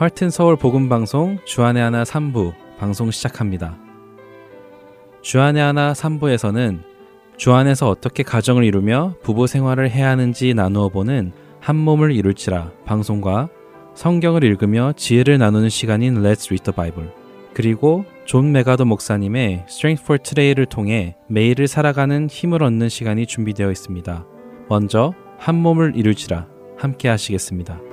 할튼 서울 복음 방송 주안의 하나 3부 방송 시작합니다. 주안의 하나 3부에서는 주안에서 어떻게 가정을 이루며 부부 생활을 해야 하는지 나누어 보는 한 몸을 이룰지라 방송과 성경을 읽으며 지혜를 나누는 시간인 Let's Read the Bible 그리고 존 맥아더 목사님의 Strength for Today를 통해 매일을 살아가는 힘을 얻는 시간이 준비되어 있습니다. 먼저 한 몸을 이룰지라 함께 하시겠습니다.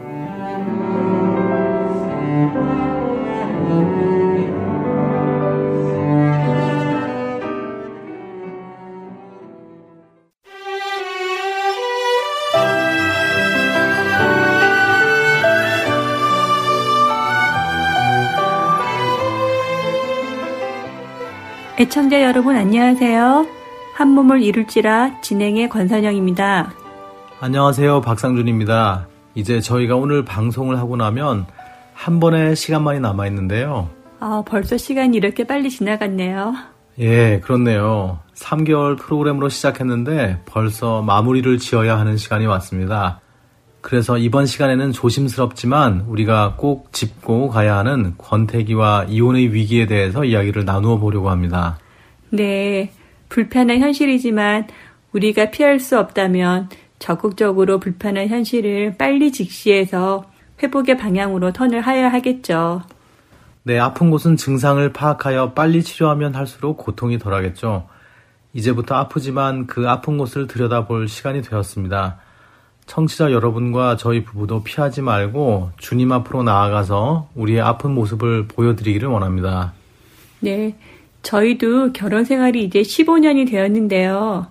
애청자 여러분 안녕하세요. 한 몸을 이룰지라 진행의 권선영입니다. 안녕하세요. 박상준입니다. 이제 저희가 오늘 방송을 하고 나면 한 번의 시간만이 남아 있는데요. 아, 벌써 시간이 이렇게 빨리 지나갔네요. 예, 그렇네요. 3개월 프로그램으로 시작했는데 벌써 마무리를 지어야 하는 시간이 왔습니다. 그래서 이번 시간에는 조심스럽지만 우리가 꼭 짚고 가야 하는 권태기와 이혼의 위기에 대해서 이야기를 나누어 보려고 합니다. 네, 불편한 현실이지만 우리가 피할 수 없다면 적극적으로 불편한 현실을 빨리 직시해서 회복의 방향으로 턴을 하여야 하겠죠. 네, 아픈 곳은 증상을 파악하여 빨리 치료하면 할수록 고통이 덜하겠죠. 이제부터 아프지만 그 아픈 곳을 들여다볼 시간이 되었습니다. 청취자 여러분과 저희 부부도 피하지 말고 주님 앞으로 나아가서 우리의 아픈 모습을 보여드리기를 원합니다. 네. 저희도 결혼 생활이 이제 15년이 되었는데요.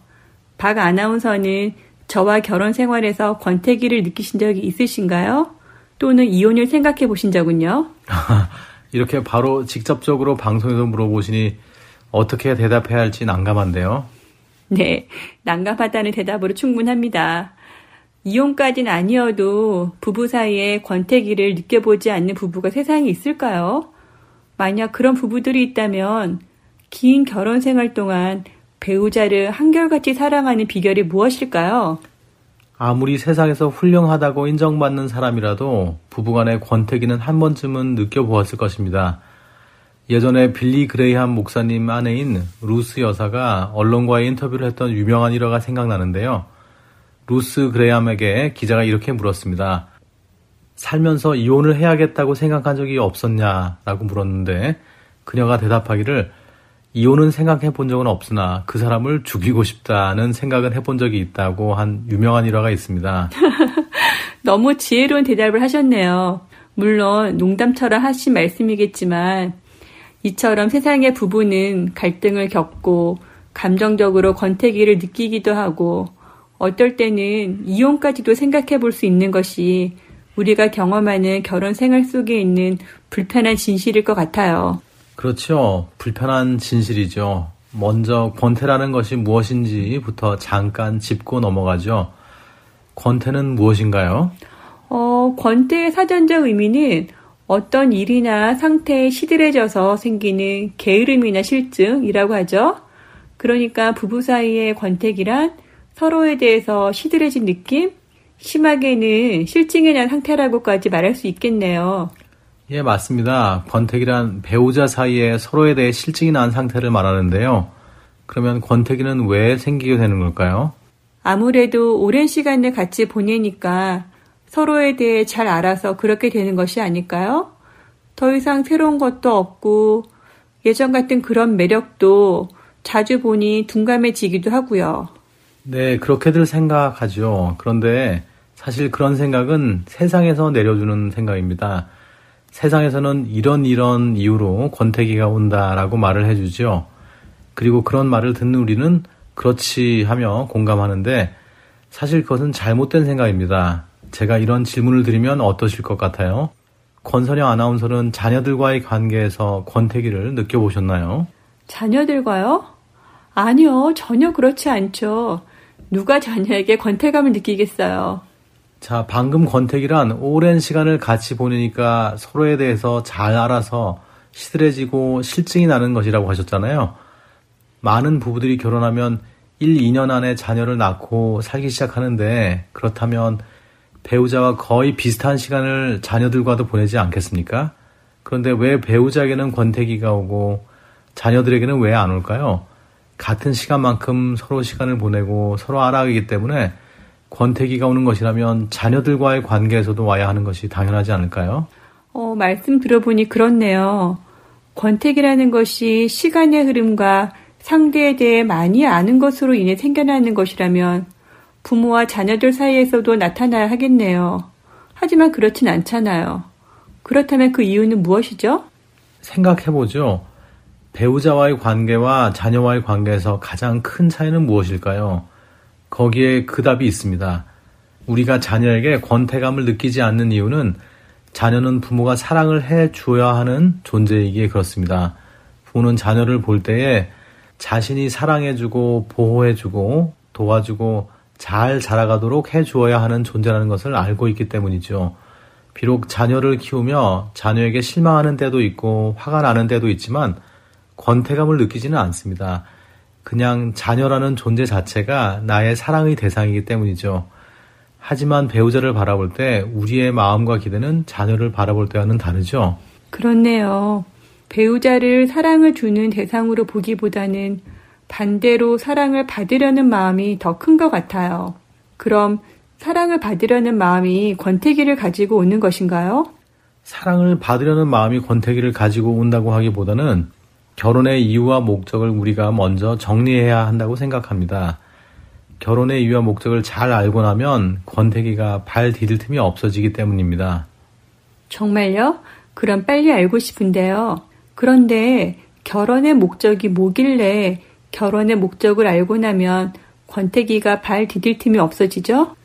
박 아나운서는 저와 결혼 생활에서 권태기를 느끼신 적이 있으신가요? 또는 이혼을 생각해 보신 적은요? 이렇게 바로 직접적으로 방송에서 물어보시니 어떻게 대답해야 할지 난감한데요. 네, 난감하다는 대답으로 충분합니다. 이혼까지는 아니어도 부부 사이에 권태기를 느껴보지 않는 부부가 세상에 있을까요? 만약 그런 부부들이 있다면 긴 결혼 생활 동안 배우자를 한결같이 사랑하는 비결이 무엇일까요? 아무리 세상에서 훌륭하다고 인정받는 사람이라도 부부간의 권태기는 한 번쯤은 느껴보았을 것입니다. 예전에 빌리 그레이함 목사님 아내인 루스 여사가 언론과의 인터뷰를 했던 유명한 일화가 생각나는데요. 루스 그레이함에게 기자가 이렇게 물었습니다. 살면서 이혼을 해야겠다고 생각한 적이 없었냐 라고 물었는데 그녀가 대답하기를 이혼은 생각해 본 적은 없으나 그 사람을 죽이고 싶다는 생각은 해본 적이 있다고 한 유명한 일화가 있습니다. 너무 지혜로운 대답을 하셨네요. 물론 농담처럼 하신 말씀이겠지만 이처럼 세상의 부부는 갈등을 겪고 감정적으로 권태기를 느끼기도 하고 어떨 때는 이혼까지도 생각해 볼 수 있는 것이 우리가 경험하는 결혼 생활 속에 있는 불편한 진실일 것 같아요. 그렇죠. 불편한 진실이죠. 먼저 권태라는 것이 무엇인지부터 잠깐 짚고 넘어가죠. 권태는 무엇인가요? 어, 권태의 사전적 의미는 어떤 일이나 상태에 시들해져서 생기는 게으름이나 실증이라고 하죠. 그러니까 부부 사이의 권태기란 서로에 대해서 시들해진 느낌? 심하게는 실증이 난 상태라고까지 말할 수 있겠네요. 예, 맞습니다. 권태기란 배우자 사이에 서로에 대해 실증이 난 상태를 말하는데요. 그러면 권태기는 왜 생기게 되는 걸까요? 아무래도 오랜 시간을 같이 보내니까 서로에 대해 잘 알아서 그렇게 되는 것이 아닐까요? 더 이상 새로운 것도 없고 예전 같은 그런 매력도 자주 보니 둔감해지기도 하고요. 네, 그렇게들 생각하죠. 그런데 사실 그런 생각은 세상에서 내려주는 생각입니다. 세상에서는 이런 이런 이유로 권태기가 온다라고 말을 해주죠. 그리고 그런 말을 듣는 우리는 그렇지 하며 공감하는데 사실 그것은 잘못된 생각입니다. 제가 이런 질문을 드리면 어떠실 것 같아요? 권선영 아나운서는 자녀들과의 관계에서 권태기를 느껴보셨나요? 자녀들과요? 아니요, 전혀 그렇지 않죠. 누가 자녀에게 권태감을 느끼겠어요. 자, 방금 권태기란 오랜 시간을 같이 보내니까 서로에 대해서 잘 알아서 시들해지고 실증이 나는 것이라고 하셨잖아요. 많은 부부들이 결혼하면 1, 2년 안에 자녀를 낳고 살기 시작하는데 그렇다면 배우자와 거의 비슷한 시간을 자녀들과도 보내지 않겠습니까? 그런데 왜 배우자에게는 권태기가 오고 자녀들에게는 왜 안 올까요? 같은 시간만큼 서로 시간을 보내고 서로 알아가기 때문에 권태기가 오는 것이라면 자녀들과의 관계에서도 와야 하는 것이 당연하지 않을까요? 어, 말씀 들어보니 그렇네요. 권태기라는 것이 시간의 흐름과 상대에 대해 많이 아는 것으로 인해 생겨나는 것이라면 부모와 자녀들 사이에서도 나타나야 하겠네요. 하지만 그렇진 않잖아요. 그렇다면 그 이유는 무엇이죠? 생각해보죠. 배우자와의 관계와 자녀와의 관계에서 가장 큰 차이는 무엇일까요? 거기에 그 답이 있습니다. 우리가 자녀에게 권태감을 느끼지 않는 이유는 자녀는 부모가 사랑을 해 주어야 하는 존재이기에 그렇습니다. 부모는 자녀를 볼 때에 자신이 사랑해주고 보호해주고 도와주고 잘 자라가도록 해 주어야 하는 존재라는 것을 알고 있기 때문이죠. 비록 자녀를 키우며 자녀에게 실망하는 때도 있고 화가 나는 때도 있지만 권태감을 느끼지는 않습니다. 그냥 자녀라는 존재 자체가 나의 사랑의 대상이기 때문이죠. 하지만 배우자를 바라볼 때 우리의 마음과 기대는 자녀를 바라볼 때와는 다르죠. 그렇네요. 배우자를 사랑을 주는 대상으로 보기보다는 반대로 사랑을 받으려는 마음이 더 큰 것 같아요. 그럼 사랑을 받으려는 마음이 권태기를 가지고 오는 것인가요? 사랑을 받으려는 마음이 권태기를 가지고 온다고 하기보다는 결혼의 이유와 목적을 우리가 먼저 정리해야 한다고 생각합니다. 결혼의 이유와 목적을 잘 알고 나면 권태기가 발 디딜 틈이 없어지기 때문입니다. 정말요? 그럼 빨리 알고 싶은데요. 그런데 결혼의 목적이 뭐길래 결혼의 목적을 알고 나면 권태기가 발 디딜 틈이 없어지죠?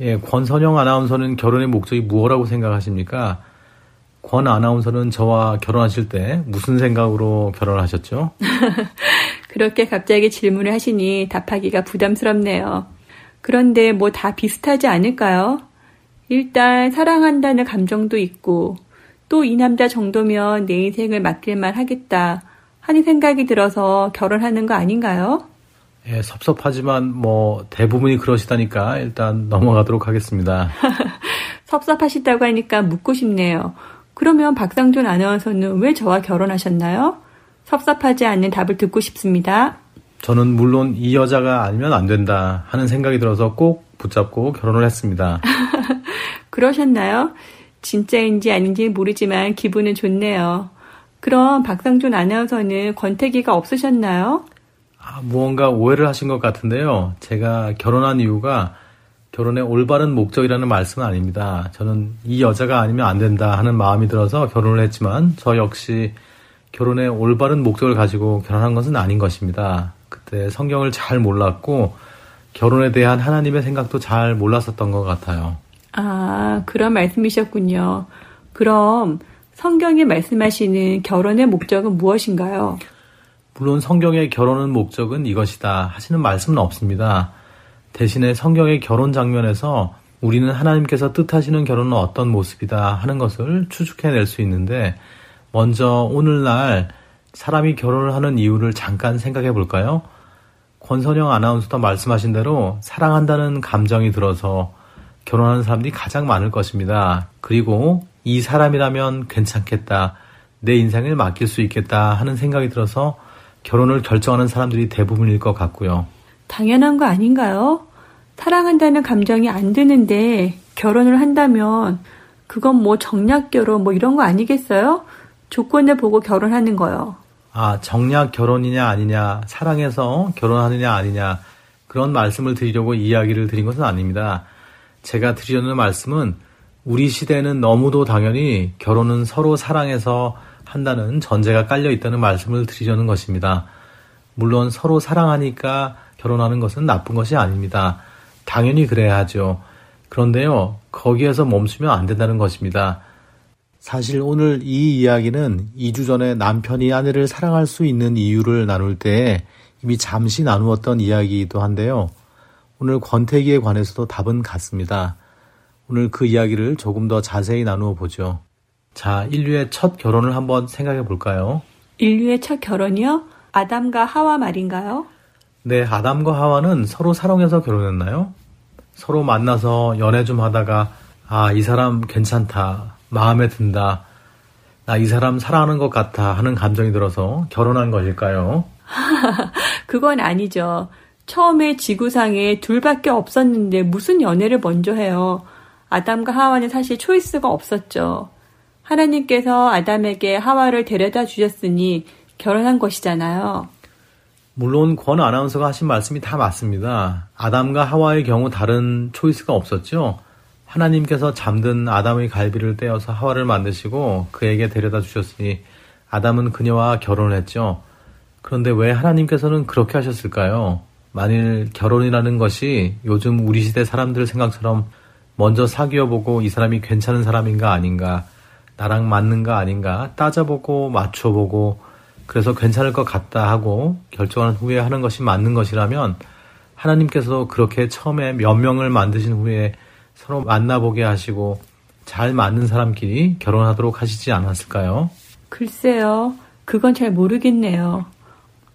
예, 권선영 아나운서는 결혼의 목적이 무엇라고 생각하십니까? 권 아나운서는 저와 결혼하실 때 무슨 생각으로 결혼을 하셨죠? 그렇게 갑자기 질문을 하시니 답하기가 부담스럽네요. 그런데 뭐 다 비슷하지 않을까요? 일단 사랑한다는 감정도 있고 또 이 남자 정도면 내 인생을 맡길만 하겠다 하는 생각이 들어서 결혼하는 거 아닌가요? 예, 섭섭하지만 뭐 대부분이 그러시다니까 일단 넘어가도록 하겠습니다. 섭섭하시다고 하니까 묻고 싶네요. 그러면 박상준 아나운서는 왜 저와 결혼하셨나요? 섭섭하지 않는 답을 듣고 싶습니다. 저는 물론 이 여자가 아니면 안 된다 하는 생각이 들어서 꼭 붙잡고 결혼을 했습니다. 그러셨나요? 진짜인지 아닌지 모르지만 기분은 좋네요. 그럼 박상준 아나운서는 권태기가 없으셨나요? 아, 무언가 오해를 하신 것 같은데요. 제가 결혼한 이유가 결혼의 올바른 목적이라는 말씀은 아닙니다. 저는 이 여자가 아니면 안 된다 하는 마음이 들어서 결혼을 했지만 저 역시 결혼의 올바른 목적을 가지고 결혼한 것은 아닌 것입니다. 그때 성경을 잘 몰랐고 결혼에 대한 하나님의 생각도 잘 몰랐었던 것 같아요. 아, 그런 말씀이셨군요. 그럼 성경이 말씀하시는 결혼의 목적은 무엇인가요? 물론 성경의 결혼의 목적은 이것이다 하시는 말씀은 없습니다. 대신에 성경의 결혼 장면에서 우리는 하나님께서 뜻하시는 결혼은 어떤 모습이다 하는 것을 추측해낼 수 있는데 먼저 오늘날 사람이 결혼을 하는 이유를 잠깐 생각해 볼까요? 권선영 아나운서도 말씀하신 대로 사랑한다는 감정이 들어서 결혼하는 사람들이 가장 많을 것입니다. 그리고 이 사람이라면 괜찮겠다. 내 인생을 맡길 수 있겠다 하는 생각이 들어서 결혼을 결정하는 사람들이 대부분일 것 같고요. 당연한 거 아닌가요? 사랑한다는 감정이 안 드는데 결혼을 한다면 그건 뭐 정략 결혼 뭐 이런 거 아니겠어요? 조건을 보고 결혼하는 거요. 아, 정략 결혼이냐 아니냐, 사랑해서 결혼하느냐 아니냐, 그런 말씀을 드리려고 이야기를 드린 것은 아닙니다. 제가 드리려는 말씀은 우리 시대에는 너무도 당연히 결혼은 서로 사랑해서 한다는 전제가 깔려 있다는 말씀을 드리려는 것입니다. 물론 서로 사랑하니까 결혼하는 것은 나쁜 것이 아닙니다. 당연히 그래야 하죠. 그런데요, 거기에서 멈추면 안 된다는 것입니다. 사실 오늘 이 이야기는 2주 전에 남편이 아내를 사랑할 수 있는 이유를 나눌 때 이미 잠시 나누었던 이야기이기도 한데요. 오늘 권태기에 관해서도 답은 같습니다. 오늘 그 이야기를 조금 더 자세히 나누어 보죠. 자, 인류의 첫 결혼을 한번 생각해 볼까요? 인류의 첫 결혼이요? 아담과 하와 말인가요? 네, 아담과 하와는 서로 사랑해서 결혼했나요? 서로 만나서 연애 좀 하다가 아, 이 사람 괜찮다. 마음에 든다. 나 이 사람 사랑하는 것 같아 하는 감정이 들어서 결혼한 것일까요? 그건 아니죠. 처음에 지구상에 둘밖에 없었는데 무슨 연애를 먼저 해요. 아담과 하와는 사실 초이스가 없었죠. 하나님께서 아담에게 하와를 데려다 주셨으니 결혼한 것이잖아요. 물론 권 아나운서가 하신 말씀이 다 맞습니다. 아담과 하와의 경우 다른 초이스가 없었죠. 하나님께서 잠든 아담의 갈비를 떼어서 하와를 만드시고 그에게 데려다 주셨으니 아담은 그녀와 결혼을 했죠. 그런데 왜 하나님께서는 그렇게 하셨을까요? 만일 결혼이라는 것이 요즘 우리 시대 사람들 생각처럼 먼저 사귀어 보고 이 사람이 괜찮은 사람인가 아닌가, 나랑 맞는가 아닌가 따져보고 맞춰보고 그래서 괜찮을 것 같다 하고 결정한 후에 하는 것이 맞는 것이라면 하나님께서 그렇게 처음에 몇 명을 만드신 후에 서로 만나보게 하시고 잘 맞는 사람끼리 결혼하도록 하시지 않았을까요? 글쎄요. 그건 잘 모르겠네요.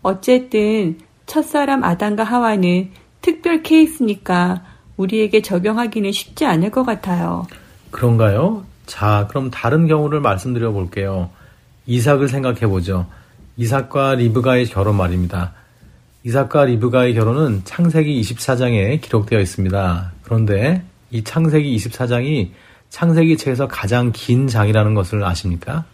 어쨌든 첫사람 아담과 하와는 특별 케이스니까 우리에게 적용하기는 쉽지 않을 것 같아요. 그런가요? 자, 그럼 다른 경우를 말씀드려 볼게요. 이삭을 생각해 보죠. 이삭과 리브가의 결혼 말입니다. 이삭과 리브가의 결혼은 창세기 24장에 기록되어 있습니다. 그런데 이 창세기 24장이 창세기 책에서 가장 긴 장이라는 것을 아십니까?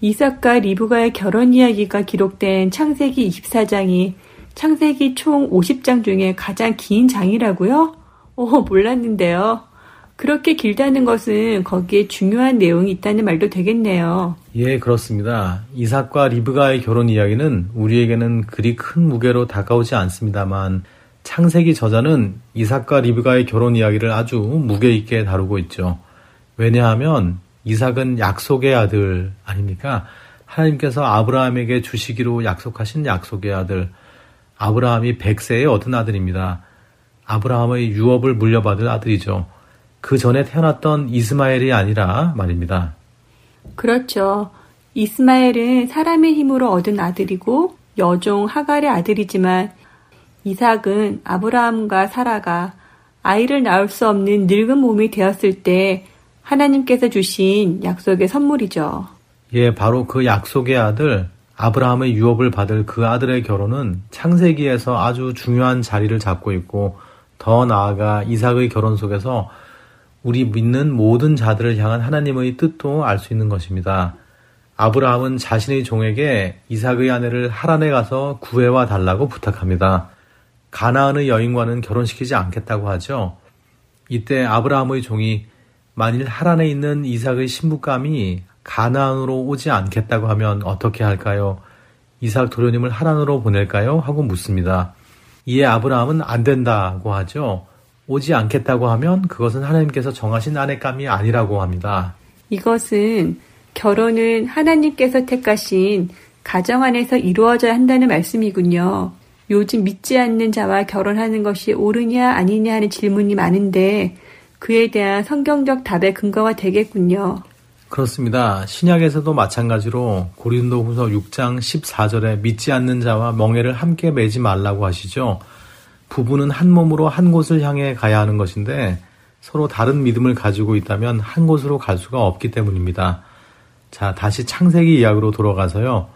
이삭과 리브가의 결혼 이야기가 기록된 창세기 24장이 창세기 총 50장 중에 가장 긴 장이라고요? 오, 몰랐는데요. 그렇게 길다는 것은 거기에 중요한 내용이 있다는 말도 되겠네요. 예, 그렇습니다. 이삭과 리브가의 결혼 이야기는 우리에게는 그리 큰 무게로 다가오지 않습니다만 창세기 저자는 이삭과 리브가의 결혼 이야기를 아주 무게 있게 다루고 있죠. 왜냐하면 이삭은 약속의 아들 아닙니까? 하나님께서 아브라함에게 주시기로 약속하신 약속의 아들. 아브라함이 100세에 얻은 아들입니다. 아브라함의 유업을 물려받을 아들이죠. 그 전에 태어났던 이스마엘이 아니라 말입니다. 그렇죠. 이스마엘은 사람의 힘으로 얻은 아들이고 여종 하갈의 아들이지만 이삭은 아브라함과 사라가 아이를 낳을 수 없는 늙은 몸이 되었을 때 하나님께서 주신 약속의 선물이죠. 예, 바로 그 약속의 아들 아브라함의 유업을 받을 그 아들의 결혼은 창세기에서 아주 중요한 자리를 잡고 있고 더 나아가 이삭의 결혼 속에서 우리 믿는 모든 자들을 향한 하나님의 뜻도 알 수 있는 것입니다. 아브라함은 자신의 종에게 이삭의 아내를 하란에 가서 구해와 달라고 부탁합니다. 가나안의 여인과는 결혼시키지 않겠다고 하죠. 이때 아브라함의 종이 만일 하란에 있는 이삭의 신부감이 가나안으로 오지 않겠다고 하면 어떻게 할까요? 이삭 도련님을 하란으로 보낼까요? 하고 묻습니다. 이에 아브라함은 안 된다고 하죠. 오지 않겠다고 하면 그것은 하나님께서 정하신 아내감이 아니라고 합니다. 이것은 결혼은 하나님께서 택하신 가정 안에서 이루어져야 한다는 말씀이군요. 요즘 믿지 않는 자와 결혼하는 것이 옳으냐 아니냐 하는 질문이 많은데 그에 대한 성경적 답의 근거가 되겠군요. 그렇습니다. 신약에서도 마찬가지로 고린도 후서 6장 14절에 믿지 않는 자와 멍해를 함께 매지 말라고 하시죠. 부부는 한 몸으로 한 곳을 향해 가야 하는 것인데 서로 다른 믿음을 가지고 있다면 한 곳으로 갈 수가 없기 때문입니다. 자, 다시 창세기 이야기로 돌아가서요.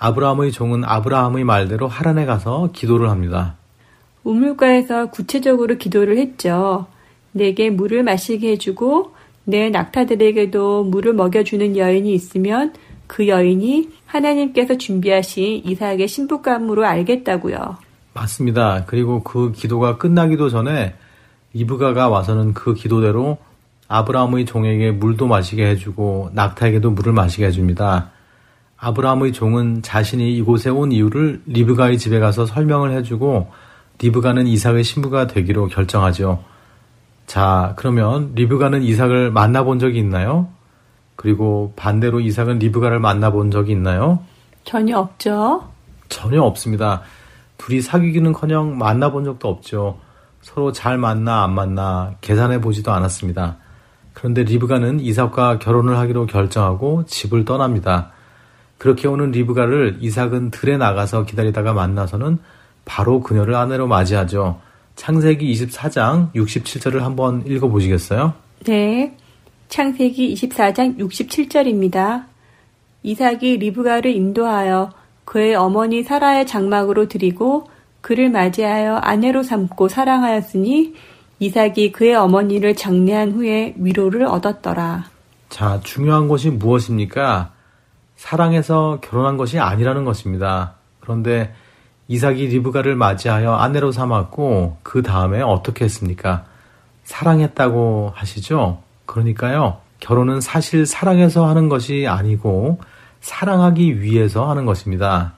아브라함의 종은 아브라함의 말대로 하란에 가서 기도를 합니다. 우물가에서 구체적으로 기도를 했죠. 내게 물을 마시게 해주고 내 낙타들에게도 물을 먹여주는 여인이 있으면 그 여인이 하나님께서 준비하신 이삭의 신부감으로 알겠다고요. 맞습니다. 그리고 그 기도가 끝나기도 전에 이브가가 와서는 그 기도대로 아브라함의 종에게 물도 마시게 해주고 낙타에게도 물을 마시게 해줍니다. 아브라함의 종은 자신이 이곳에 온 이유를 리브가의 집에 가서 설명을 해주고 리브가는 이삭의 신부가 되기로 결정하죠. 자, 그러면 리브가는 이삭을 만나본 적이 있나요? 그리고 반대로 이삭은 리브가를 만나본 적이 있나요? 전혀 없죠. 전혀 없습니다. 둘이 사귀기는커녕 만나본 적도 없죠. 서로 잘 만나 안 만나 계산해 보지도 않았습니다. 그런데 리브가는 이삭과 결혼을 하기로 결정하고 집을 떠납니다. 그렇게 오는 리브가를 이삭은 들에 나가서 기다리다가 만나서는 바로 그녀를 아내로 맞이하죠. 창세기 24장 67절을 한번 읽어보시겠어요? 네. 창세기 24장 67절입니다. 이삭이 리브가를 인도하여 그의 어머니 사라의 장막으로 드리고 그를 맞이하여 아내로 삼고 사랑하였으니 이삭이 그의 어머니를 장례한 후에 위로를 얻었더라. 자, 중요한 것이 무엇입니까? 사랑해서 결혼한 것이 아니라는 것입니다. 그런데 이삭이 리브가를 맞이하여 아내로 삼았고 그 다음에 어떻게 했습니까? 사랑했다고 하시죠? 그러니까요. 결혼은 사실 사랑해서 하는 것이 아니고 사랑하기 위해서 하는 것입니다.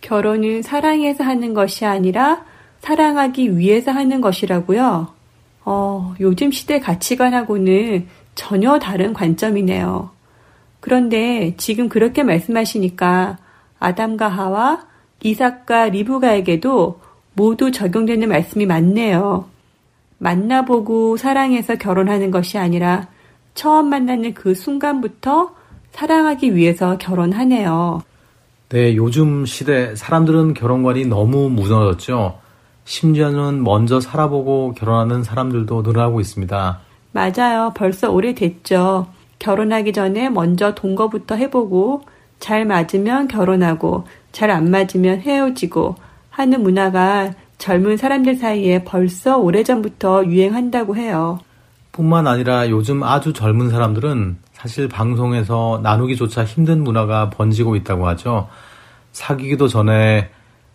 결혼은 사랑해서 하는 것이 아니라 사랑하기 위해서 하는 것이라고요? 어, 요즘 시대 가치관하고는 전혀 다른 관점이네요. 그런데 지금 그렇게 말씀하시니까 아담과 하와 이삭과 리브가에게도 모두 적용되는 말씀이 많네요. 만나보고 사랑해서 결혼하는 것이 아니라 처음 만나는 그 순간부터 사랑하기 위해서 결혼하네요. 네, 요즘 시대 사람들은 결혼관이 너무 무너졌죠. 심지어는 먼저 살아보고 결혼하는 사람들도 늘어나고 있습니다. 맞아요. 벌써 오래됐죠. 결혼하기 전에 먼저 동거부터 해보고 잘 맞으면 결혼하고 잘 안 맞으면 헤어지고 하는 문화가 젊은 사람들 사이에 벌써 오래전부터 유행한다고 해요. 뿐만 아니라 요즘 아주 젊은 사람들은 사실 방송에서 나누기조차 힘든 문화가 번지고 있다고 하죠. 사귀기도 전에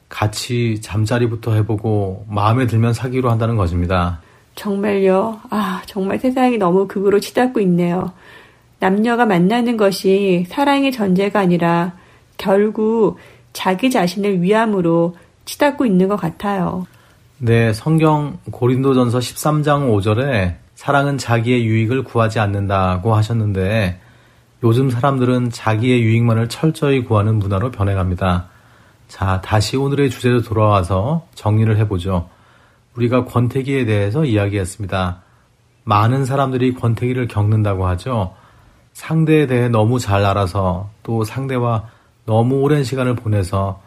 같이 잠자리부터 해보고 마음에 들면 사귀기로 한다는 것입니다. 정말요? 아, 정말 세상이 너무 극으로 치닫고 있네요. 남녀가 만나는 것이 사랑의 전제가 아니라 결국 자기 자신을 위함으로 치닫고 있는 것 같아요. 네, 성경 고린도전서 13장 5절에 사랑은 자기의 유익을 구하지 않는다고 하셨는데 요즘 사람들은 자기의 유익만을 철저히 구하는 문화로 변해갑니다. 자, 다시 오늘의 주제로 돌아와서 정리를 해보죠. 우리가 권태기에 대해서 이야기했습니다. 많은 사람들이 권태기를 겪는다고 하죠. 상대에 대해 너무 잘 알아서 또 상대와 너무 오랜 시간을 보내서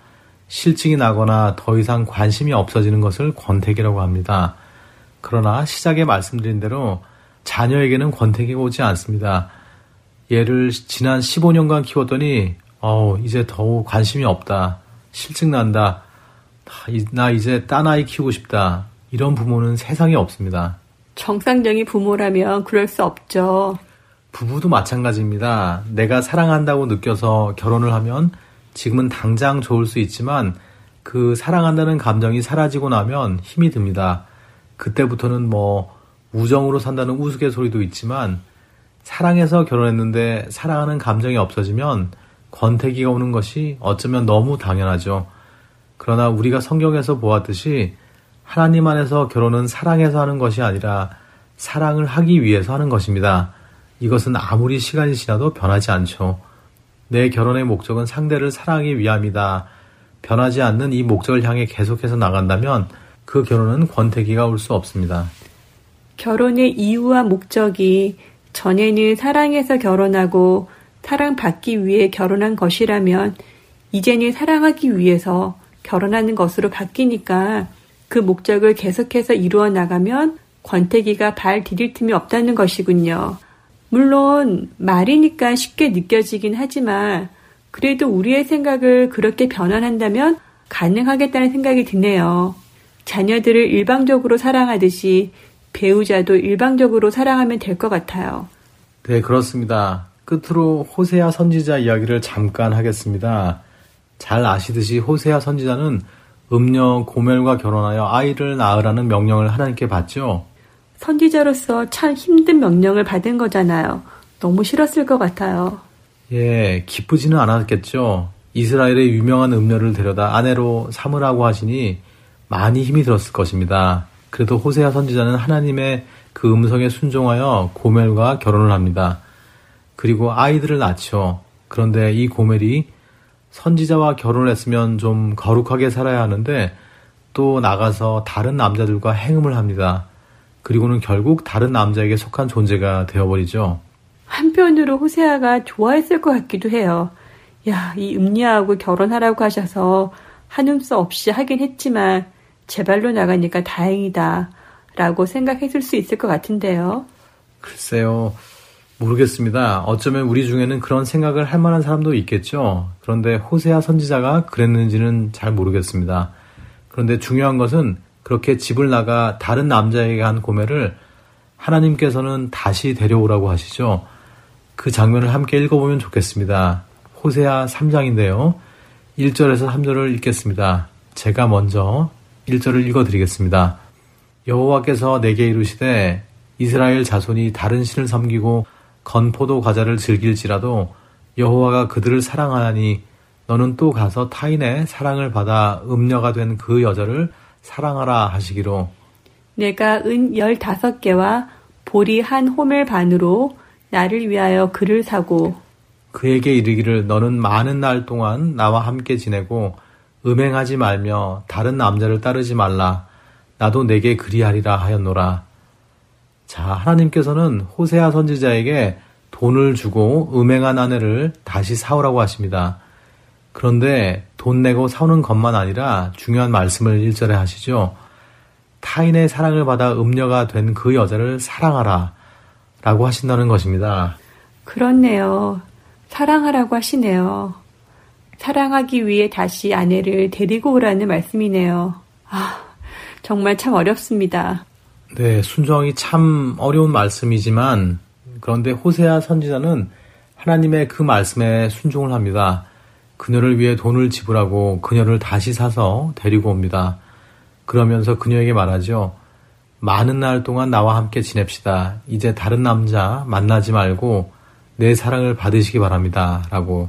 실증이 나거나 더 이상 관심이 없어지는 것을 권태기라고 합니다. 그러나 시작에 말씀드린 대로 자녀에게는 권태기가 오지 않습니다. 얘를 지난 15년간 키웠더니 어 이제 더욱 관심이 없다. 실증 난다. 나 이제 딴 아이 키우고 싶다. 이런 부모는 세상에 없습니다. 정상적인 부모라면 그럴 수 없죠. 부부도 마찬가지입니다. 내가 사랑한다고 느껴서 결혼을 하면 지금은 당장 좋을 수 있지만 그 사랑한다는 감정이 사라지고 나면 힘이 듭니다. 그때부터는 뭐 우정으로 산다는 우스갯소리도 있지만 사랑해서 결혼했는데 사랑하는 감정이 없어지면 권태기가 오는 것이 어쩌면 너무 당연하죠. 그러나 우리가 성경에서 보았듯이 하나님 안에서 결혼은 사랑해서 하는 것이 아니라 사랑을 하기 위해서 하는 것입니다. 이것은 아무리 시간이 지나도 변하지 않죠. 내 결혼의 목적은 상대를 사랑하기 위함이다. 변하지 않는 이 목적을 향해 계속해서 나간다면 그 결혼은 권태기가 올 수 없습니다. 결혼의 이유와 목적이 전에는 사랑해서 결혼하고 사랑받기 위해 결혼한 것이라면 이제는 사랑하기 위해서 결혼하는 것으로 바뀌니까 그 목적을 계속해서 이루어 나가면 권태기가 발 디딜 틈이 없다는 것이군요. 물론 말이니까 쉽게 느껴지긴 하지만 그래도 우리의 생각을 그렇게 변환한다면 가능하겠다는 생각이 드네요. 자녀들을 일방적으로 사랑하듯이 배우자도 일방적으로 사랑하면 될 것 같아요. 네, 그렇습니다. 끝으로 호세아 선지자 이야기를 잠깐 하겠습니다. 잘 아시듯이 호세아 선지자는 음녀 고멜과 결혼하여 아이를 낳으라는 명령을 하나님께 받죠. 선지자로서 참 힘든 명령을 받은 거잖아요. 너무 싫었을 것 같아요. 예, 기쁘지는 않았겠죠. 이스라엘의 유명한 음녀를 데려다 아내로 삼으라고 하시니 많이 힘이 들었을 것입니다. 그래도 호세아 선지자는 하나님의 그 음성에 순종하여 고멜과 결혼을 합니다. 그리고 아이들을 낳죠. 그런데 이 고멜이 선지자와 결혼을 했으면 좀 거룩하게 살아야 하는데 또 나가서 다른 남자들과 행음을 합니다. 그리고는 결국 다른 남자에게 속한 존재가 되어버리죠. 한편으로 호세아가 좋아했을 것 같기도 해요. 야, 이 음녀하고 결혼하라고 하셔서 한음 수 없이 하긴 했지만 제 발로 나가니까 다행이다. 라고 생각했을 수 있을 것 같은데요. 글쎄요. 모르겠습니다. 어쩌면 우리 중에는 그런 생각을 할 만한 사람도 있겠죠. 그런데 호세아 선지자가 그랬는지는 잘 모르겠습니다. 그런데 중요한 것은 그렇게 집을 나가 다른 남자에게 한 고매를 하나님께서는 다시 데려오라고 하시죠. 그 장면을 함께 읽어보면 좋겠습니다. 호세아 3장인데요. 1절에서 3절을 읽겠습니다. 제가 먼저 1절을 읽어드리겠습니다. 여호와께서 내게 이르시되 이스라엘 자손이 다른 신을 섬기고 건포도 과자를 즐길지라도 여호와가 그들을 사랑하나니 너는 또 가서 타인의 사랑을 받아 음녀가 된 그 여자를 사랑하라 하시기로 내가 은 열다섯 개와 보리 한 호멜 반으로 나를 위하여 그를 사고 그에게 이르기를 너는 많은 날 동안 나와 함께 지내고 음행하지 말며 다른 남자를 따르지 말라 나도 내게 그리하리라 하였노라 자 하나님께서는 호세아 선지자에게 돈을 주고 음행한 아내를 다시 사오라고 하십니다. 그런데 돈 내고 사오는 것만 아니라 중요한 말씀을 1절에 하시죠. 타인의 사랑을 받아 음녀가 된 그 여자를 사랑하라 라고 하신다는 것입니다. 그렇네요. 사랑하라고 하시네요. 사랑하기 위해 다시 아내를 데리고 오라는 말씀이네요. 아, 정말 참 어렵습니다. 네, 순종하기 참 어려운 말씀이지만 그런데 호세아 선지자는 하나님의 그 말씀에 순종을 합니다. 그녀를 위해 돈을 지불하고 그녀를 다시 사서 데리고 옵니다. 그러면서 그녀에게 말하죠. 많은 날 동안 나와 함께 지냅시다. 이제 다른 남자 만나지 말고 내 사랑을 받으시기 바랍니다. 라고.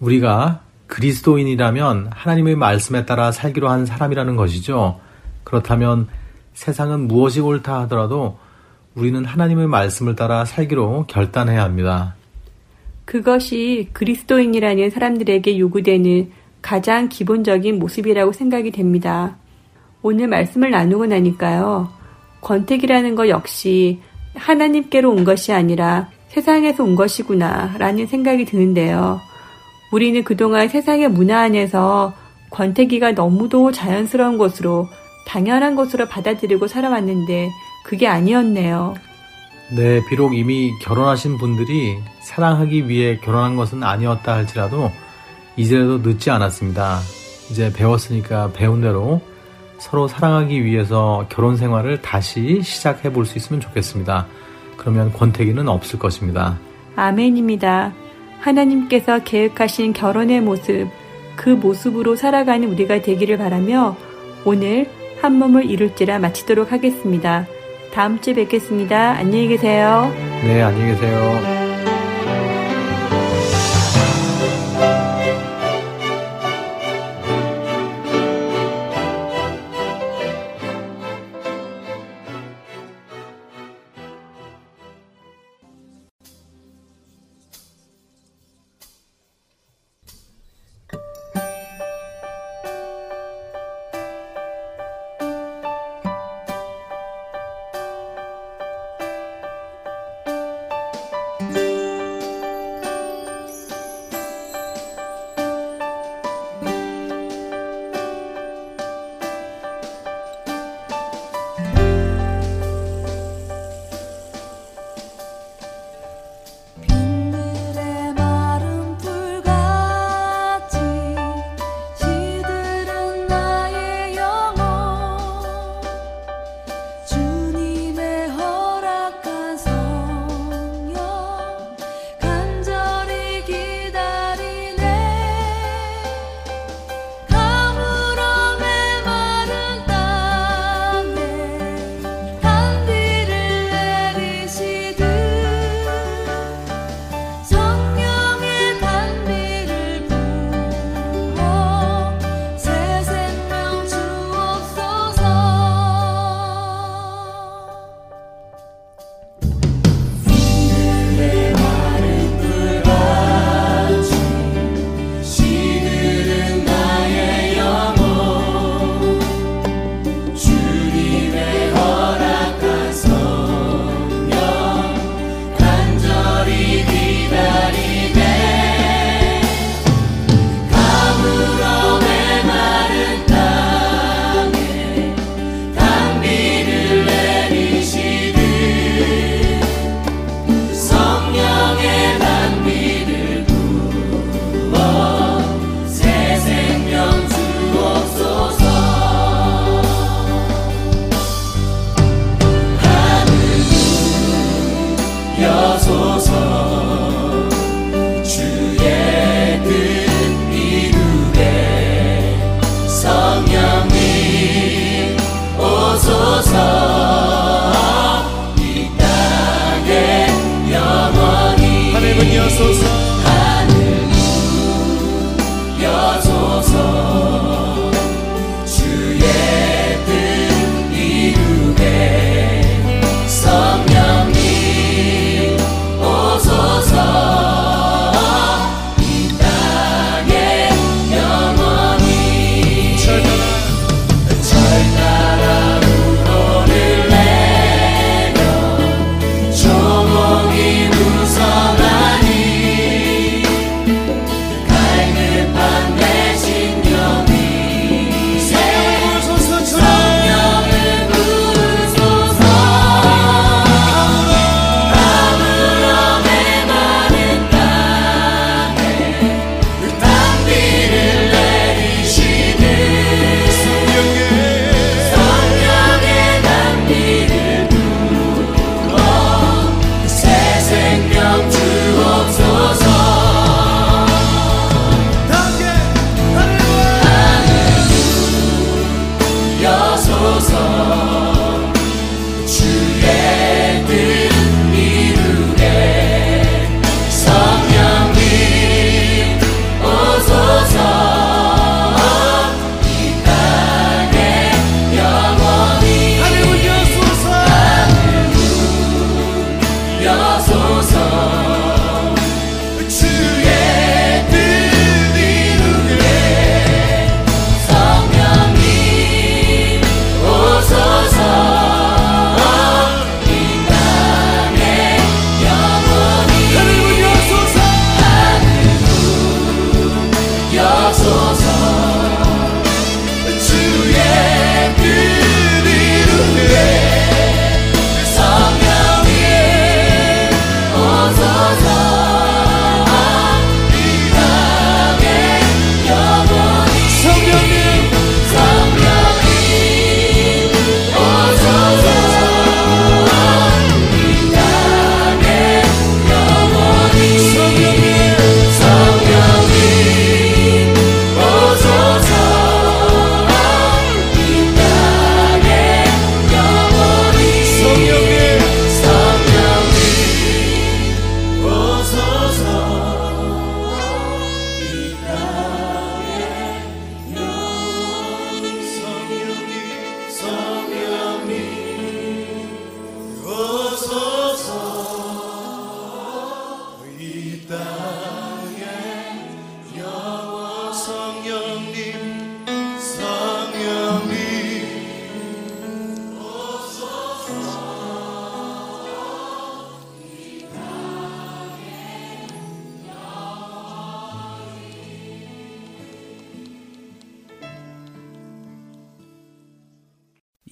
우리가 그리스도인이라면 하나님의 말씀에 따라 살기로 한 사람이라는 것이죠. 그렇다면 세상은 무엇이 옳다 하더라도 우리는 하나님의 말씀을 따라 살기로 결단해야 합니다. 그것이 그리스도인이라는 사람들에게 요구되는 가장 기본적인 모습이라고 생각이 됩니다. 오늘 말씀을 나누고 나니까요. 권택이라는 것 역시 하나님께로 온 것이 아니라 세상에서 온 것이구나 라는 생각이 드는데요. 우리는 그동안 세상의 문화 안에서 권태기가 너무도 자연스러운 것으로 당연한 것으로 받아들이고 살아왔는데 그게 아니었네요. 네, 비록 이미 결혼하신 분들이 사랑하기 위해 결혼한 것은 아니었다 할지라도 이제라도 늦지 않았습니다. 이제 배웠으니까 배운 대로 서로 사랑하기 위해서 결혼 생활을 다시 시작해 볼 수 있으면 좋겠습니다. 그러면 권태기는 없을 것입니다. 아멘입니다. 하나님께서 계획하신 결혼의 모습, 그 모습으로 살아가는 우리가 되기를 바라며 오늘 한 몸을 이룰지라 마치도록 하겠습니다. 다음 주에 뵙겠습니다. 안녕히 계세요. 네, 안녕히 계세요.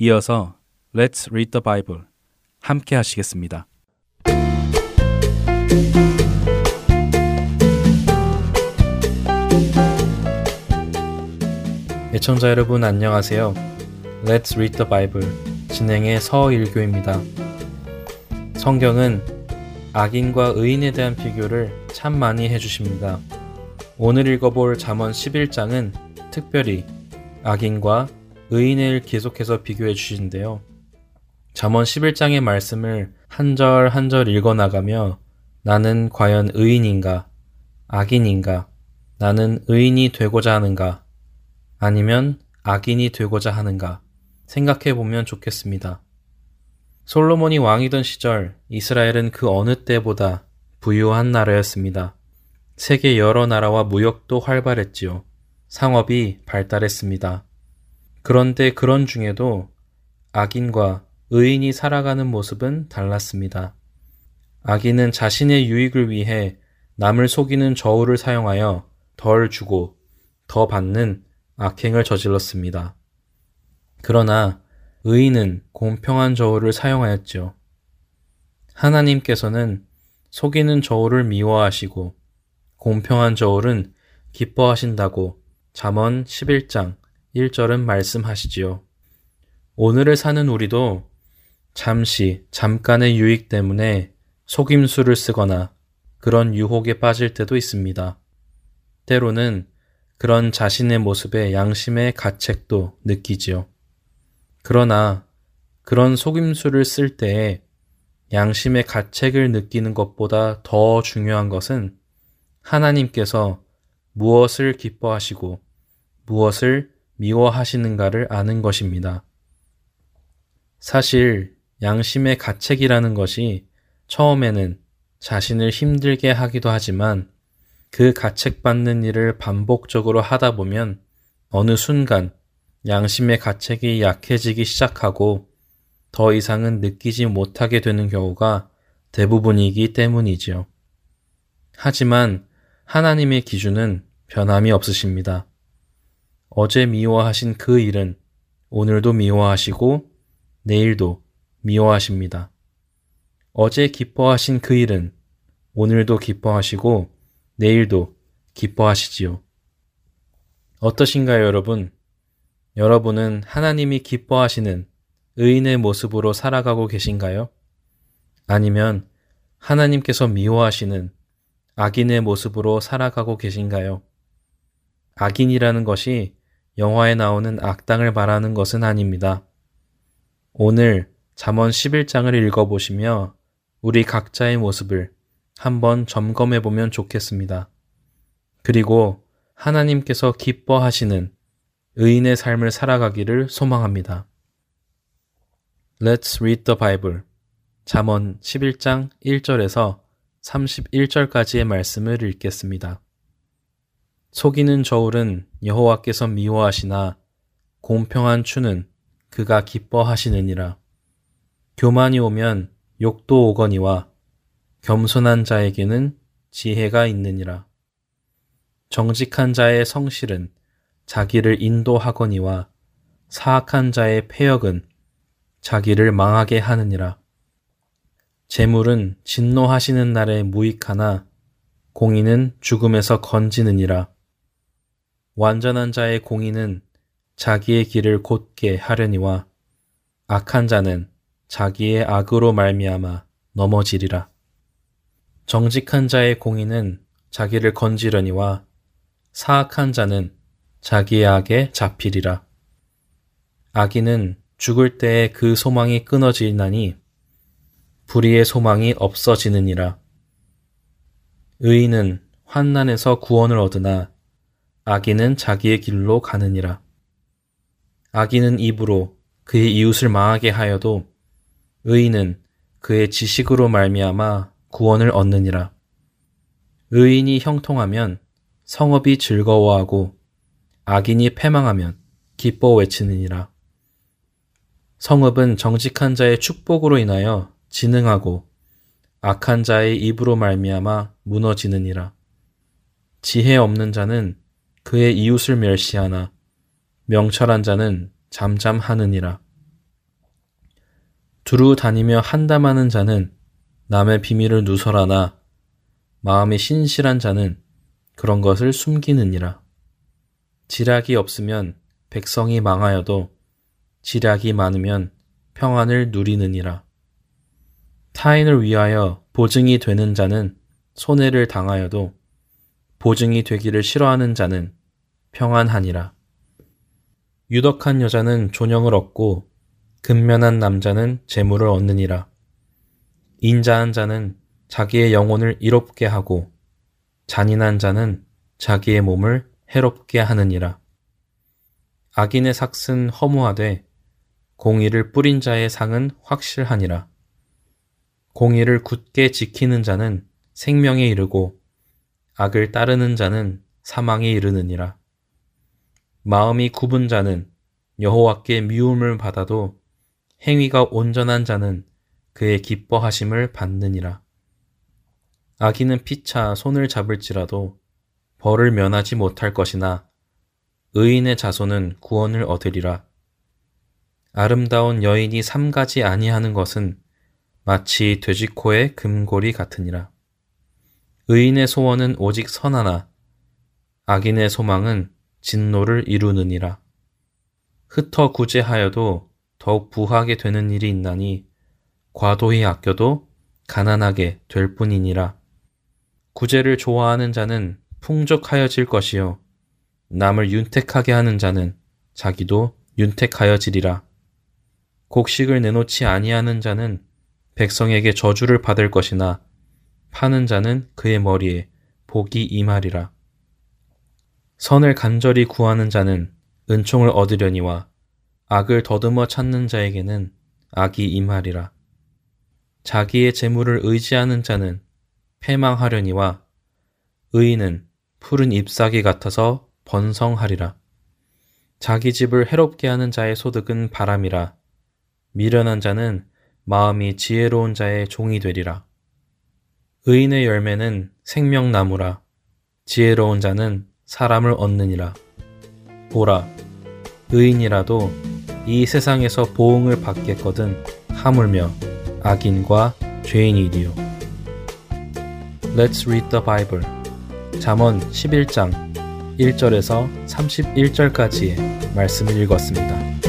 이어서 Let's Read the Bible 함께 하시겠습니다. 애청자 여러분 안녕하세요. Let's Read the Bible 진행의 서일교입니다. 성경은 악인과 의인에 대한 비교를 참 많이 해주십니다. 오늘 읽어볼 잠언 11장은 특별히 악인과 의인을 계속해서 비교해 주시는데요. 잠언 11장의 말씀을 한 절 한 절 읽어 나가며 나는 과연 의인인가? 악인인가? 나는 의인이 되고자 하는가? 아니면 악인이 되고자 하는가? 생각해 보면 좋겠습니다. 솔로몬이 왕이던 시절 이스라엘은 그 어느 때보다 부유한 나라였습니다. 세계 여러 나라와 무역도 활발했지요. 상업이 발달했습니다. 그런데 그런 중에도 악인과 의인이 살아가는 모습은 달랐습니다. 악인은 자신의 유익을 위해 남을 속이는 저울을 사용하여 덜 주고 더 받는 악행을 저질렀습니다. 그러나 의인은 공평한 저울을 사용하였죠. 하나님께서는 속이는 저울을 미워하시고 공평한 저울은 기뻐하신다고 잠언 11장 1절은 말씀하시지요. 오늘을 사는 우리도 잠시 잠깐의 유익 때문에 속임수를 쓰거나 그런 유혹에 빠질 때도 있습니다. 때로는 그런 자신의 모습에 양심의 가책도 느끼지요. 그러나 그런 속임수를 쓸 때에 양심의 가책을 느끼는 것보다 더 중요한 것은 하나님께서 무엇을 기뻐하시고 무엇을 미워하시는가를 아는 것입니다. 사실 양심의 가책이라는 것이 처음에는 자신을 힘들게 하기도 하지만 그 가책받는 일을 반복적으로 하다 보면 어느 순간 양심의 가책이 약해지기 시작하고 더 이상은 느끼지 못하게 되는 경우가 대부분이기 때문이지요. 하지만 하나님의 기준은 변함이 없으십니다. 어제 미워하신 그 일은 오늘도 미워하시고 내일도 미워하십니다. 어제 기뻐하신 그 일은 오늘도 기뻐하시고 내일도 기뻐하시지요. 어떠신가요, 여러분? 여러분은 하나님이 기뻐하시는 의인의 모습으로 살아가고 계신가요? 아니면 하나님께서 미워하시는 악인의 모습으로 살아가고 계신가요? 악인이라는 것이 영화에 나오는 악당을 말하는 것은 아닙니다. 오늘 잠언 11장을 읽어보시며 우리 각자의 모습을 한번 점검해 보면 좋겠습니다. 그리고 하나님께서 기뻐하시는 의인의 삶을 살아가기를 소망합니다. Let's read the Bible. 잠언 11장 1절에서 31절까지의 말씀을 읽겠습니다. 속이는 저울은 여호와께서 미워하시나 공평한 추는 그가 기뻐하시느니라. 교만이 오면 욕도 오거니와 겸손한 자에게는 지혜가 있느니라. 정직한 자의 성실은 자기를 인도하거니와 사악한 자의 폐역은 자기를 망하게 하느니라. 재물은 진노하시는 날에 무익하나 공의는 죽음에서 건지느니라. 완전한 자의 공의는 자기의 길을 곧게 하려니와 악한 자는 자기의 악으로 말미암아 넘어지리라. 정직한 자의 공의는 자기를 건지려니와 사악한 자는 자기의 악에 잡히리라. 악인은 죽을 때에 그 소망이 끊어지나니 불의의 소망이 없어지느니라. 의인은 환난에서 구원을 얻으나 악인은 자기의 길로 가느니라. 악인은 입으로 그의 이웃을 망하게 하여도 의인은 그의 지식으로 말미암아 구원을 얻느니라. 의인이 형통하면 성업이 즐거워하고 악인이 패망하면 기뻐 외치느니라. 성읍은 정직한 자의 축복으로 인하여 진흥하고 악한 자의 입으로 말미암아 무너지느니라. 지혜 없는 자는 그의 이웃을 멸시하나 명철한 자는 잠잠하느니라. 두루 다니며 한담하는 자는 남의 비밀을 누설하나 마음이 신실한 자는 그런 것을 숨기느니라. 지략이 없으면 백성이 망하여도 지략이 많으면 평안을 누리느니라. 타인을 위하여 보증이 되는 자는 손해를 당하여도 보증이 되기를 싫어하는 자는 평안하니라. 유덕한 여자는 존영을 얻고 근면한 남자는 재물을 얻느니라. 인자한 자는 자기의 영혼을 이롭게 하고 잔인한 자는 자기의 몸을 해롭게 하느니라. 악인의 삭은 허무하되 공의를 뿌린 자의 상은 확실하니라. 공의를 굳게 지키는 자는 생명에 이르고 악을 따르는 자는 사망에 이르느니라. 마음이 굽은 자는 여호와께 미움을 받아도 행위가 온전한 자는 그의 기뻐하심을 받느니라. 악인은 피차 손을 잡을지라도 벌을 면하지 못할 것이나 의인의 자손은 구원을 얻으리라. 아름다운 여인이 삼가지 아니하는 것은 마치 돼지코의 금고리 같으니라. 의인의 소원은 오직 선하나 악인의 소망은 진노를 이루느니라. 흩어 구제하여도 더욱 부하게 되는 일이 있나니 과도히 아껴도 가난하게 될 뿐이니라. 구제를 좋아하는 자는 풍족하여질 것이요. 남을 윤택하게 하는 자는 자기도 윤택하여지리라. 곡식을 내놓지 아니하는 자는 백성에게 저주를 받을 것이나 파는 자는 그의 머리에 복이 임하리라. 선을 간절히 구하는 자는 은총을 얻으려니와 악을 더듬어 찾는 자에게는 악이 임하리라. 자기의 재물을 의지하는 자는 패망하려니와 의인은 푸른 잎사귀 같아서 번성하리라. 자기 집을 해롭게 하는 자의 소득은 바람이라. 미련한 자는 마음이 지혜로운 자의 종이 되리라. 의인의 열매는 생명나무라. 지혜로운 자는 사람을 얻느니라. 보라, 의인이라도 이 세상에서 보응을 받겠거든 하물며 악인과 죄인이리요. Let's read the Bible. 잠언 11장 1절에서 31절까지의 말씀을 읽었습니다.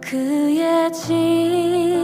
그의 지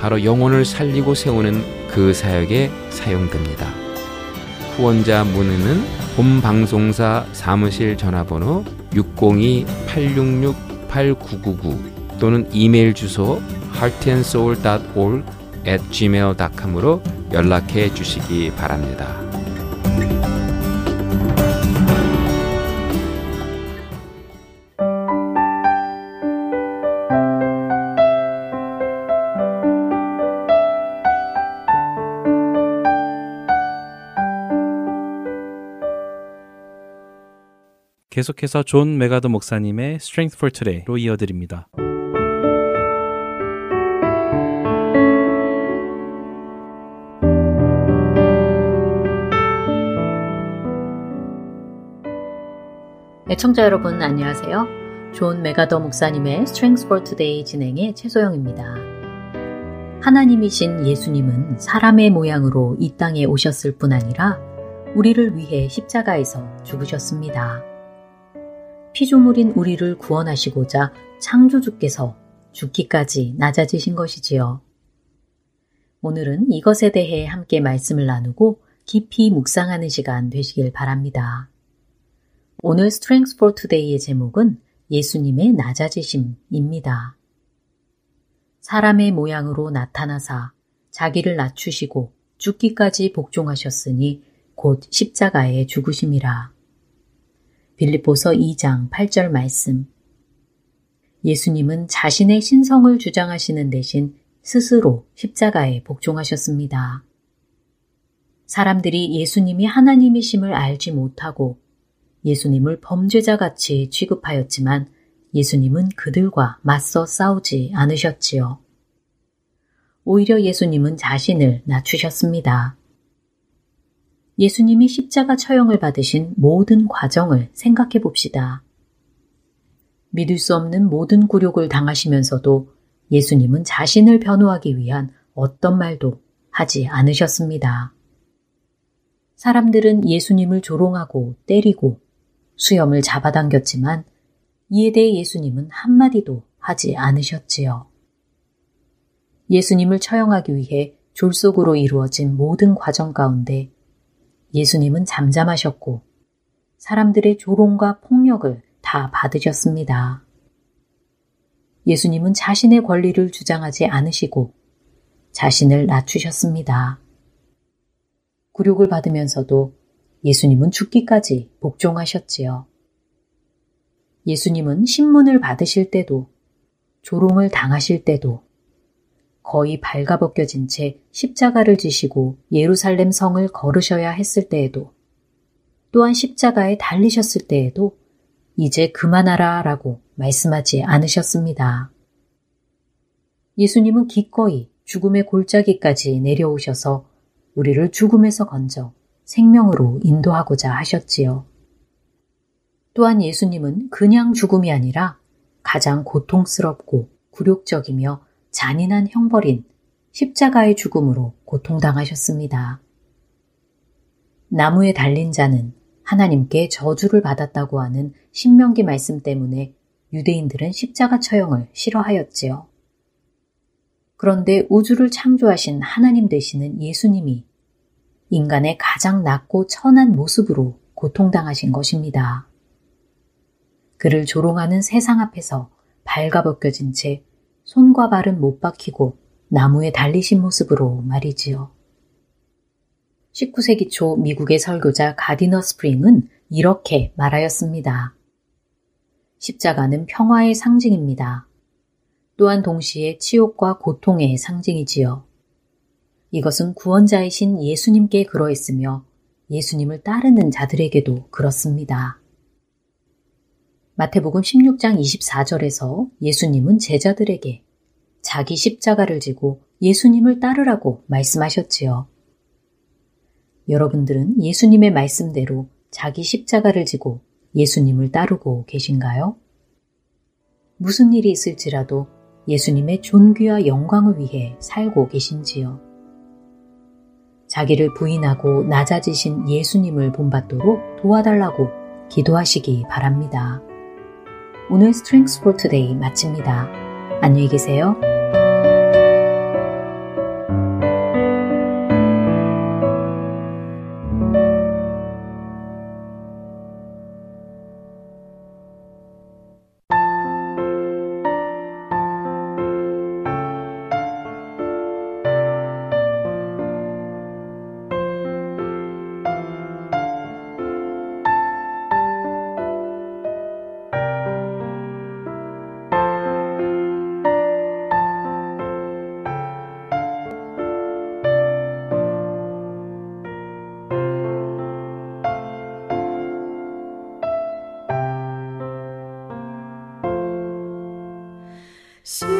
바로 영혼을 살리고 세우는 그 사역에 사용됩니다. 후원자 문의는 본 방송사 사무실 전화번호 602-866-8999 또는 이메일 주소 heartandsoul.org at gmail.com으로 연락해 주시기 바랍니다. 계속해서 존 맥아더 목사님의 Strength for Today로 이어드립니다. 애청자 여러분 안녕하세요. 존 맥아더 목사님의 Strength for Today 진행의 최소영입니다. 하나님이신 예수님은 사람의 모양으로 이 땅에 오셨을 뿐 아니라 우리를 위해 십자가에서 죽으셨습니다. 피조물인 우리를 구원하시고자 창조주께서 죽기까지 낮아지신 것이지요. 오늘은 이것에 대해 함께 말씀을 나누고 깊이 묵상하는 시간 되시길 바랍니다. 오늘 Strength for Today의 제목은 예수님의 낮아지심입니다. 사람의 모양으로 나타나사 자기를 낮추시고 죽기까지 복종하셨으니 곧 십자가에 죽으심이라. 빌립보서 2장 8절 말씀. 예수님은 자신의 신성을 주장하시는 대신 스스로 십자가에 복종하셨습니다. 사람들이 예수님이 하나님이심을 알지 못하고 예수님을 범죄자 같이 취급하였지만 예수님은 그들과 맞서 싸우지 않으셨지요. 오히려 예수님은 자신을 낮추셨습니다. 예수님이 십자가 처형을 받으신 모든 과정을 생각해 봅시다. 믿을 수 없는 모든 굴욕을 당하시면서도 예수님은 자신을 변호하기 위한 어떤 말도 하지 않으셨습니다. 사람들은 예수님을 조롱하고 때리고 수염을 잡아당겼지만 이에 대해 예수님은 한마디도 하지 않으셨지요. 예수님을 처형하기 위해 졸속으로 이루어진 모든 과정 가운데 예수님은 잠잠하셨고 사람들의 조롱과 폭력을 다 받으셨습니다. 예수님은 자신의 권리를 주장하지 않으시고 자신을 낮추셨습니다. 굴욕을 받으면서도 예수님은 죽기까지 복종하셨지요. 예수님은 신문을 받으실 때도 조롱을 당하실 때도 거의 발가벗겨진 채 십자가를 지시고 예루살렘 성을 걸으셔야 했을 때에도 또한 십자가에 달리셨을 때에도 이제 그만하라 라고 말씀하지 않으셨습니다. 예수님은 기꺼이 죽음의 골짜기까지 내려오셔서 우리를 죽음에서 건져 생명으로 인도하고자 하셨지요. 또한 예수님은 그냥 죽음이 아니라 가장 고통스럽고 굴욕적이며 잔인한 형벌인 십자가의 죽음으로 고통당하셨습니다. 나무에 달린 자는 하나님께 저주를 받았다고 하는 신명기 말씀 때문에 유대인들은 십자가 처형을 싫어하였지요. 그런데 우주를 창조하신 하나님 되시는 예수님이 인간의 가장 낮고 천한 모습으로 고통당하신 것입니다. 그를 조롱하는 세상 앞에서 발가벗겨진 채 손과 발은 못 박히고 나무에 달리신 모습으로 말이지요. 19세기 초 미국의 설교자 가디너 스프링은 이렇게 말하였습니다. 십자가는 평화의 상징입니다. 또한 동시에 치욕과 고통의 상징이지요. 이것은 구원자이신 예수님께 그러했으며 예수님을 따르는 자들에게도 그렇습니다. 마태복음 16장 24절에서 예수님은 제자들에게 자기 십자가를 지고 예수님을 따르라고 말씀하셨지요. 여러분들은 예수님의 말씀대로 자기 십자가를 지고 예수님을 따르고 계신가요? 무슨 일이 있을지라도 예수님의 존귀와 영광을 위해 살고 계신지요? 자기를 부인하고 낮아지신 예수님을 본받도록 도와달라고 기도하시기 바랍니다. 오늘 Strength for Today 마칩니다. 안녕히 계세요. 십